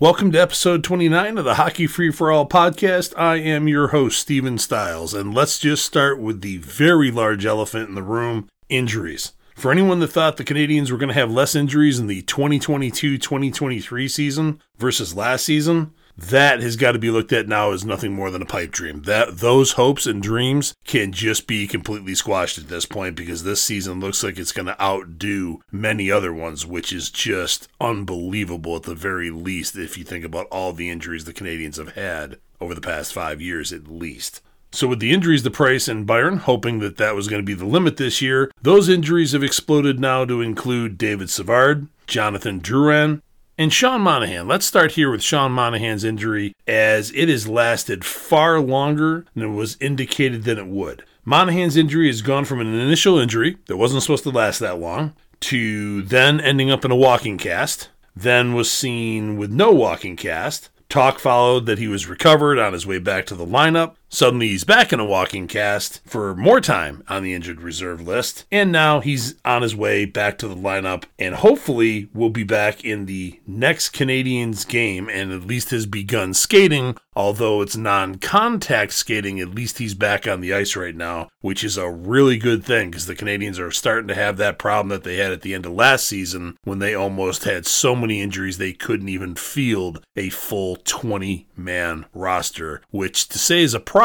Welcome to episode 29 of the Hockey Free for All podcast. I am your host, Steven Stiles, and let's just start with the very large elephant in the room injuries. For anyone that thought the Canadiens were going to have less injuries in the 2022 2023 season versus last season, that has got to be looked at now as nothing more than a pipe dream. That those hopes and dreams can just be completely squashed at this point because this season looks like it's going to outdo many other ones, which is just unbelievable at the very least if you think about all the injuries the Canadiens have had over the past 5 years at least. So, with the injuries to Price and Byron, hoping that that was going to be the limit this year, those injuries have exploded now to include David Savard, Jonathan Drouin, and Sean Monahan, let's start here with Sean Monahan's injury, as it has lasted far longer than was indicated that it would. Monahan's injury has gone from an initial injury that wasn't supposed to last that long to then ending up in a walking cast, then was seen with no walking cast. Talk followed that he was recovered on his way back to the lineup, Suddenly, he's back in a walking cast for more time on the injured reserve list, and now he's on his way back to the lineup, and hopefully will be back in the next Canadiens game, and at least has begun skating. Although it's non contact skating, at least he's back on the ice right now, which is a really good thing because the Canadiens are starting to have that problem that they had at the end of last season when they almost had so many injuries they couldn't even field a full 20 man roster, which to say is a problem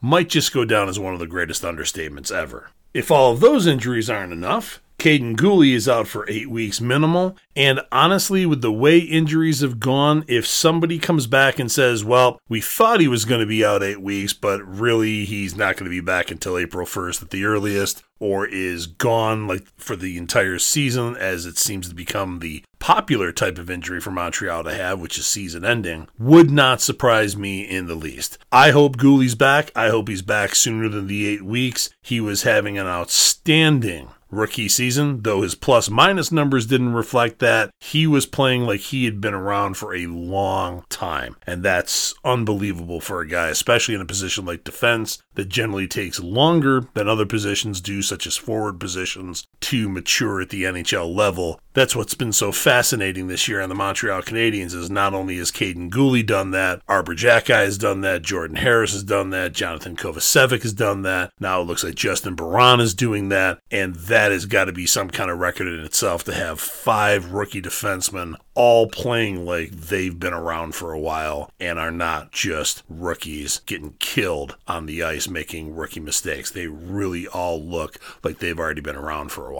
might just go down as one of the greatest understatements ever. If all of those injuries aren't enough, Kaiden Guhle is out for eight weeks minimal. And honestly, with the way injuries have gone, if somebody comes back and says, well, we thought he was going to be out eight weeks, but really he's not going to be back until April 1st at the earliest, or is gone like for the entire season, as it seems to become the popular type of injury for Montreal to have, which is season ending, would not surprise me in the least. I hope Guhle's back. I hope he's back sooner than the eight weeks. He was having an outstanding rookie season, though his plus minus numbers didn't reflect that. He was playing like he had been around for a long time, and that's unbelievable for a guy, especially in a position like defense that generally takes longer than other positions do, such as forward positions, to mature at the NHL level. That's what's been so fascinating this year on the Montreal Canadiens is not only has Kaiden Guhle done that, Arber Xhekaj has done that, Jordan Harris has done that, Jonathan Kovacevic has done that. Now it looks like Justin Barron is doing that, and that has got to be some kind of record in itself to have five rookie defensemen all playing like they've been around for a while and are not just rookies getting killed on the ice making rookie mistakes. They really all look like they've already been around for a.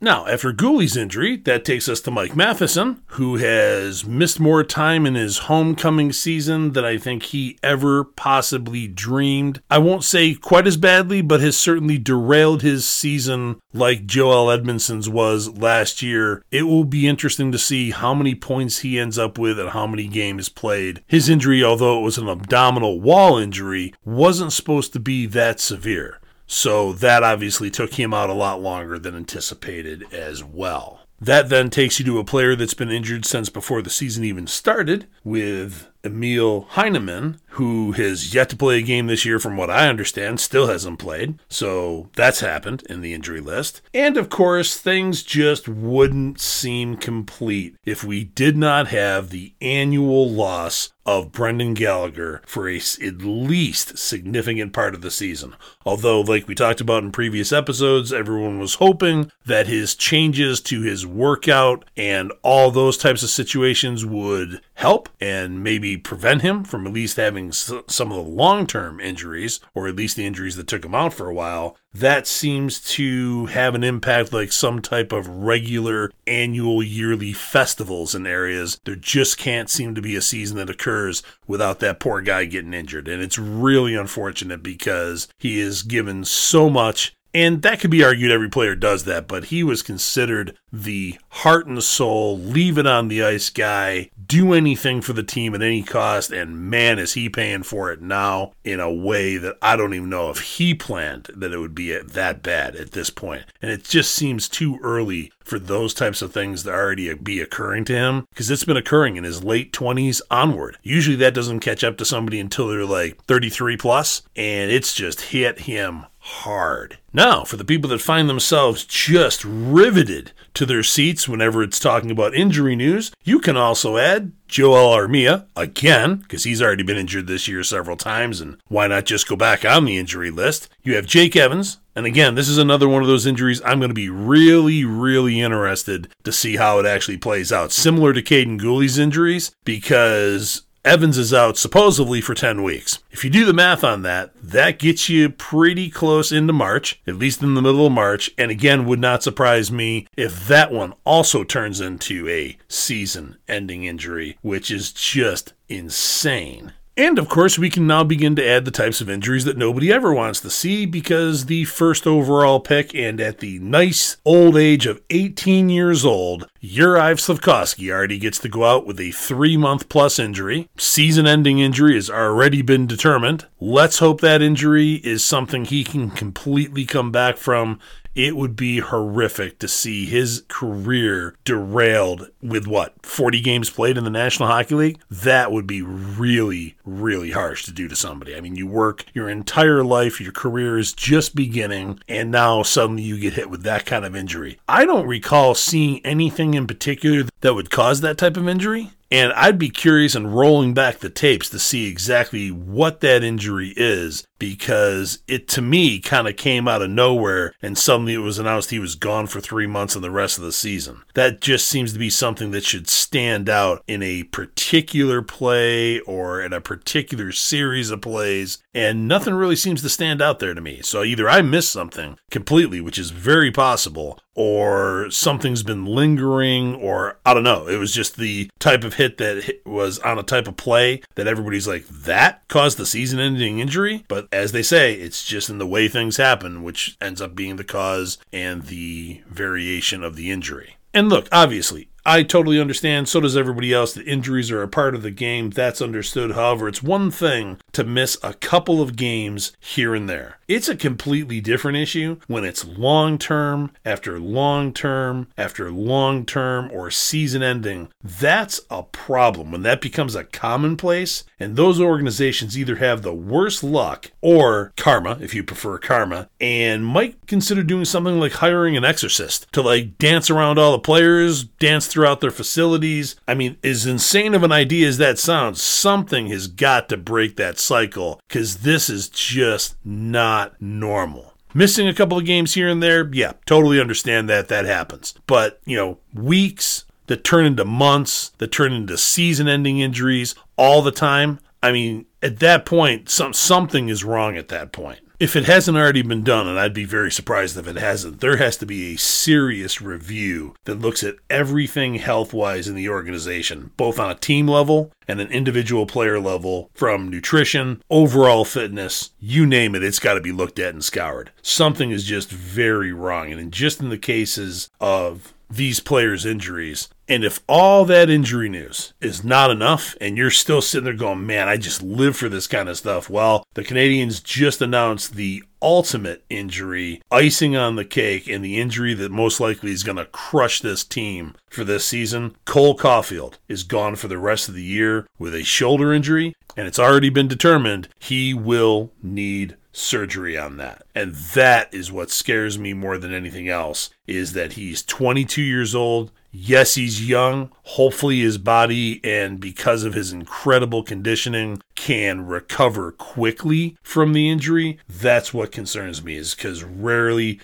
Now, after Guhle's injury, that takes us to Mike Matheson, who has missed more time in his homecoming season than I think he ever possibly dreamed. I won't say quite as badly, but has certainly derailed his season like Joel Edmondson's was last year. It will be interesting to see how many points he ends up with and how many games played. His injury, although it was an abdominal wall injury, wasn't supposed to be that severe. So that obviously took him out a lot longer than anticipated as well. That then takes you to a player that's been injured since before the season even started, with Emil Heineman, who has yet to play a game this year, from what I understand, still hasn't played. So that's happened in the injury list. And of course, things just wouldn't seem complete if we did not have the annual loss of Brendan Gallagher for a at least significant part of the season. Although, like we talked about in previous episodes, everyone was hoping that his changes to his workout and all those types of situations would help and maybe prevent him from at least having some of the long term injuries, or at least the injuries that took him out for a while. That seems to have an impact like some type of regular annual yearly festivals in areas. There just can't seem to be a season that occurs without that poor guy getting injured. And it's really unfortunate because he is given so much and that could be argued every player does that, but he was considered the heart and soul, leave it on the ice guy, do anything for the team at any cost, and man, is he paying for it now in a way that I don't even know if he planned that it would be that bad at this point. And it just seems too early for those types of things to already be occurring to him because it's been occurring in his late 20s onward. Usually that doesn't catch up to somebody until they're like 33 plus, and it's just hit him hard. Now, for the people that find themselves just riveted to their seats whenever it's talking about injury news, you can also add Joel Armia again, because he's already been injured this year several times, and why not just go back on the injury list? You have Jake Evans, and again, this is another one of those injuries I'm going to be really, really interested to see how it actually plays out. Similar to Kaiden Guhle's injuries, because Evans is out supposedly for 10 weeks. If you do the math on that, that gets you pretty close into March, at least in the middle of March. And again, would not surprise me if that one also turns into a season ending injury, which is just insane. And of course, we can now begin to add the types of injuries that nobody ever wants to see because the first overall pick and at the nice old age of 18 years old, Juraj Slafkovsky already gets to go out with a three month plus injury. Season ending injury has already been determined. Let's hope that injury is something he can completely come back from it would be horrific to see his career derailed with what 40 games played in the National Hockey League. That would be really, really harsh to do to somebody. I mean, you work your entire life, your career is just beginning, and now suddenly you get hit with that kind of injury. I don't recall seeing anything in particular that would cause that type of injury. And I'd be curious in rolling back the tapes to see exactly what that injury is because it to me kind of came out of nowhere and suddenly it was announced he was gone for three months and the rest of the season. That just seems to be something that should stand out in a particular play or in a particular series of plays, and nothing really seems to stand out there to me. So either I missed something completely, which is very possible, or something's been lingering, or I don't know. It was just the type of hit that was on a type of play that everybody's like, that caused the season ending injury. But as they say, it's just in the way things happen, which ends up being the cause and the variation of the injury. And look, obviously, I totally understand, so does everybody else, that injuries are a part of the game. That's understood. However, it's one thing to miss a couple of games here and there. It's a completely different issue when it's long term after long term after long term or season ending. That's a problem when that becomes a commonplace, and those organizations either have the worst luck or karma, if you prefer karma, and might consider doing something like hiring an exorcist to like dance around all the players, dance throughout their facilities. I mean, as insane of an idea as that sounds, something has got to break that cycle because this is just not normal. Missing a couple of games here and there, yeah, totally understand that that happens. But, you know, weeks that turn into months, that turn into season ending injuries all the time. I mean, at that point, some, something is wrong at that point if it hasn't already been done, and I'd be very surprised if it hasn't, there has to be a serious review that looks at everything health wise in the organization, both on a team level and an individual player level, from nutrition, overall fitness, you name it, it's got to be looked at and scoured. Something is just very wrong. And just in the cases of these players' injuries. And if all that injury news is not enough and you're still sitting there going, man, I just live for this kind of stuff, well, the Canadiens just announced the ultimate injury, icing on the cake, and the injury that most likely is going to crush this team for this season. Cole Caufield is gone for the rest of the year with a shoulder injury, and it's already been determined he will need surgery on that. And that is what scares me more than anything else is that he's 22 years old. Yes, he's young. Hopefully his body and because of his incredible conditioning can recover quickly from the injury. That's what concerns me is cuz rarely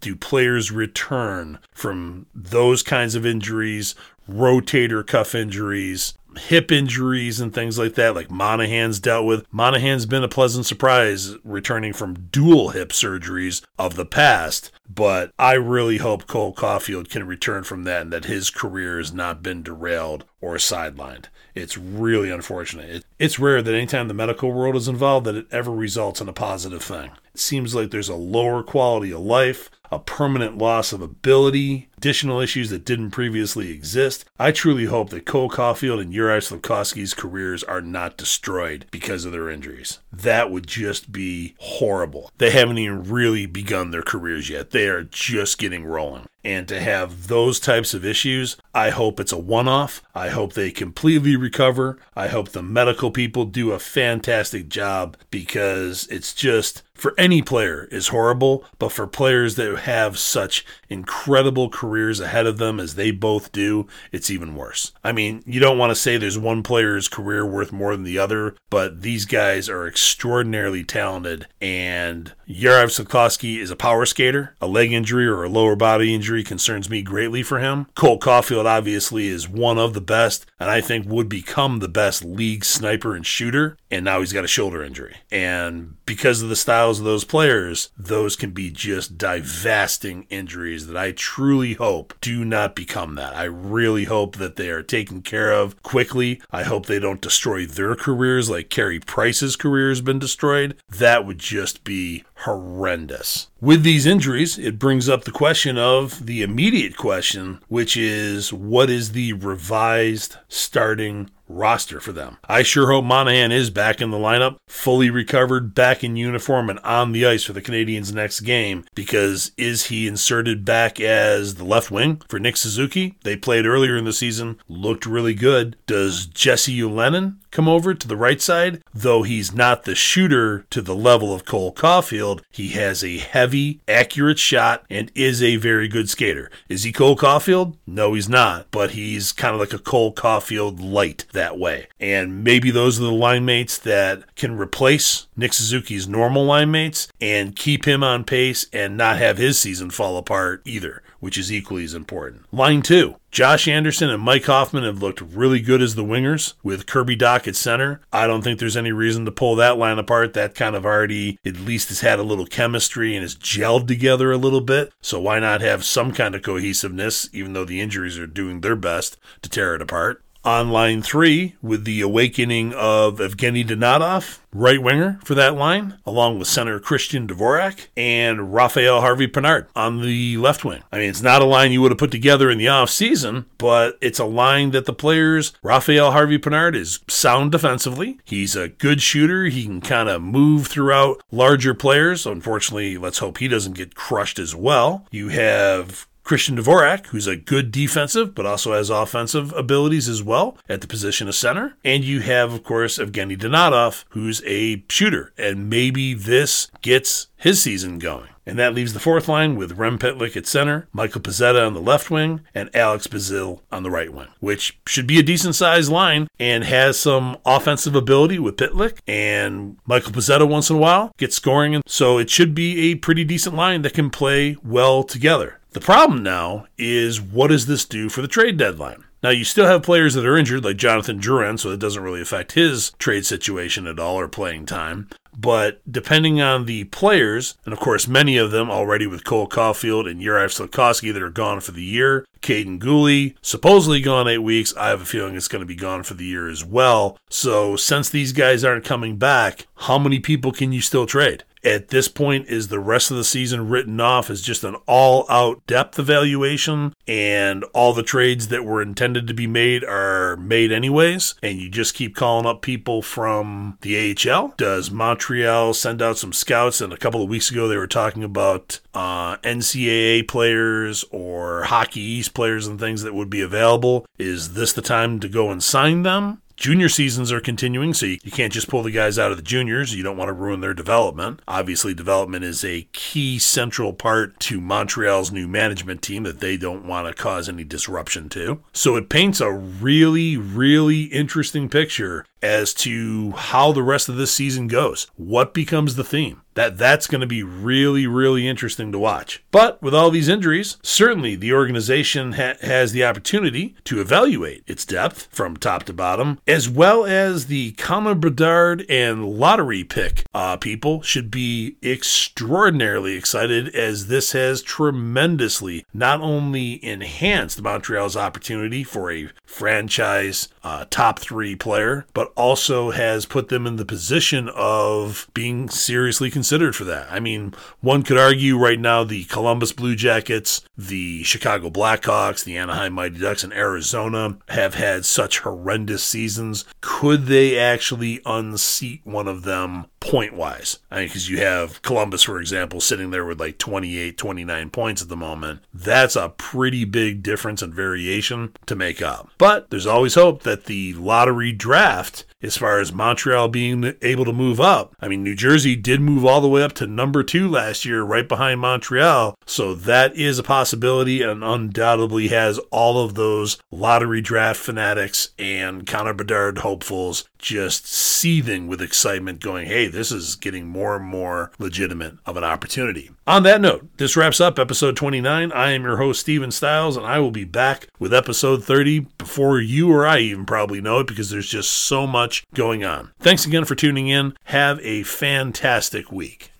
do players return from those kinds of injuries, rotator cuff injuries, hip injuries and things like that, like Monahan's dealt with. Monahan's been a pleasant surprise returning from dual hip surgeries of the past, but I really hope Cole Caufield can return from that and that his career has not been derailed or sidelined. It's really unfortunate. It, it's rare that anytime the medical world is involved that it ever results in a positive thing. It seems like there's a lower quality of life, a permanent loss of ability, additional issues that didn't previously exist. I truly hope that Cole Caufield and Juraj Slafkovsky's careers are not destroyed because of their injuries. That would just be horrible. They haven't even really begun their careers yet. They are just getting rolling. And to have those types of issues, I hope it's a one off. I hope they completely recover. I hope the medical people do a fantastic job because it's just for any player is horrible, but for players that have such incredible careers ahead of them as they both do, it's even worse. I mean, you don't want to say there's one player's career worth more than the other, but these guys are extraordinarily talented. And Juraj Slafkovsky is a power skater. A leg injury or a lower body injury concerns me greatly for him. Cole Caufield obviously is one of the best, and I think would become the best league sniper and shooter. And now he's got a shoulder injury. And because of the styles of those players, those can be just divesting injuries that I truly hope do not become that. I really hope that they are taken care of quickly. I hope they don't destroy their careers like Carey Price's career has been destroyed. That would just be horrendous. With these injuries, it brings up the question of the immediate question, which is what is the revised starting roster for them. I sure hope Monahan is back in the lineup, fully recovered, back in uniform, and on the ice for the Canadiens' next game. Because is he inserted back as the left wing for Nick Suzuki? They played earlier in the season, looked really good. Does Jesse Ylönen come over to the right side? Though he's not the shooter to the level of Cole Caufield, he has a heavy, accurate shot and is a very good skater. Is he Cole Caufield? No, he's not, but he's kind of like a Cole Caufield light that way. And maybe those are the line mates that can replace Nick Suzuki's normal line mates and keep him on pace and not have his season fall apart either, which is equally as important. Line two. Josh Anderson and Mike Hoffman have looked really good as the wingers with Kirby Dach at center. I don't think there's any reason to pull that line apart. That kind of already at least has had a little chemistry and has gelled together a little bit. So why not have some kind of cohesiveness, even though the injuries are doing their best to tear it apart? On line three with the awakening of Evgeny Dadonov, right winger for that line, along with center Christian Dvorak and Raphael Harvey Pinard on the left wing. I mean, it's not a line you would have put together in the offseason, but it's a line that the players, Raphael Harvey Pinard is sound defensively. He's a good shooter. He can kind of move throughout larger players. Unfortunately, let's hope he doesn't get crushed as well. You have Christian Dvorak, who's a good defensive but also has offensive abilities as well at the position of center. And you have, of course, Evgeny Dadonov, who's a shooter. And maybe this gets his season going. And that leaves the fourth line with Rem Pitlick at center, Michael Pezzetta on the left wing, and Alex Belzile on the right wing, which should be a decent sized line and has some offensive ability with Pitlick and Michael Pezzetta once in a while, gets scoring. So it should be a pretty decent line that can play well together. The problem now is what does this do for the trade deadline? Now, you still have players that are injured, like Jonathan Drouin, so it doesn't really affect his trade situation at all or playing time. But depending on the players, and of course, many of them already with Cole Caufield and Juraj Slafkovsky that are gone for the year, Kaiden Guhle, supposedly gone eight weeks. I have a feeling it's going to be gone for the year as well. So, since these guys aren't coming back, how many people can you still trade? At this point is the rest of the season written off as just an all out depth evaluation and all the trades that were intended to be made are made anyways. And you just keep calling up people from the AHL does Montreal send out some scouts? And a couple of weeks ago they were talking about uh, NCAA players or Hockey East players and things that would be available. Is this the time to go and sign them Junior seasons are continuing, so you, can't just pull the guys out of the juniors. You don't want to ruin their development. Obviously, development is a key central part to Montreal's new management team that they don't want to cause any disruption to. So it paints a really, really interesting picture as to how the rest of this season goes. What becomes the theme? That that's going to be really really interesting to watch. But with all these injuries, certainly the organization ha- has the opportunity to evaluate its depth from top to bottom, as well as the Connor Bedard and lottery pick. Uh, people should be extraordinarily excited as this has tremendously not only enhanced Montreal's opportunity for a franchise uh, top three player, but also has put them in the position of being seriously considered for that. I mean, one could argue right now the Columbus Blue Jackets, the Chicago Blackhawks, the Anaheim Mighty Ducks, and Arizona have had such horrendous seasons. Could they actually unseat one of them point wise. I mean, because you have Columbus, for example, sitting there with like 28, 29 points at the moment. That's a pretty big difference and variation to make up. But there's always hope that the lottery draft as far as Montreal being able to move up. I mean, New Jersey did move all the way up to number two last year, right behind Montreal. So that is a possibility and undoubtedly has all of those lottery draft fanatics and Connor Bedard hopefuls just seething with excitement, going, hey, this is getting more and more legitimate of an opportunity. On that note, this wraps up episode 29. I am your host, Steven Stiles, and I will be back with episode 30 before you or I even probably know it because there's just so much going on. Thanks again for tuning in. Have a fantastic week.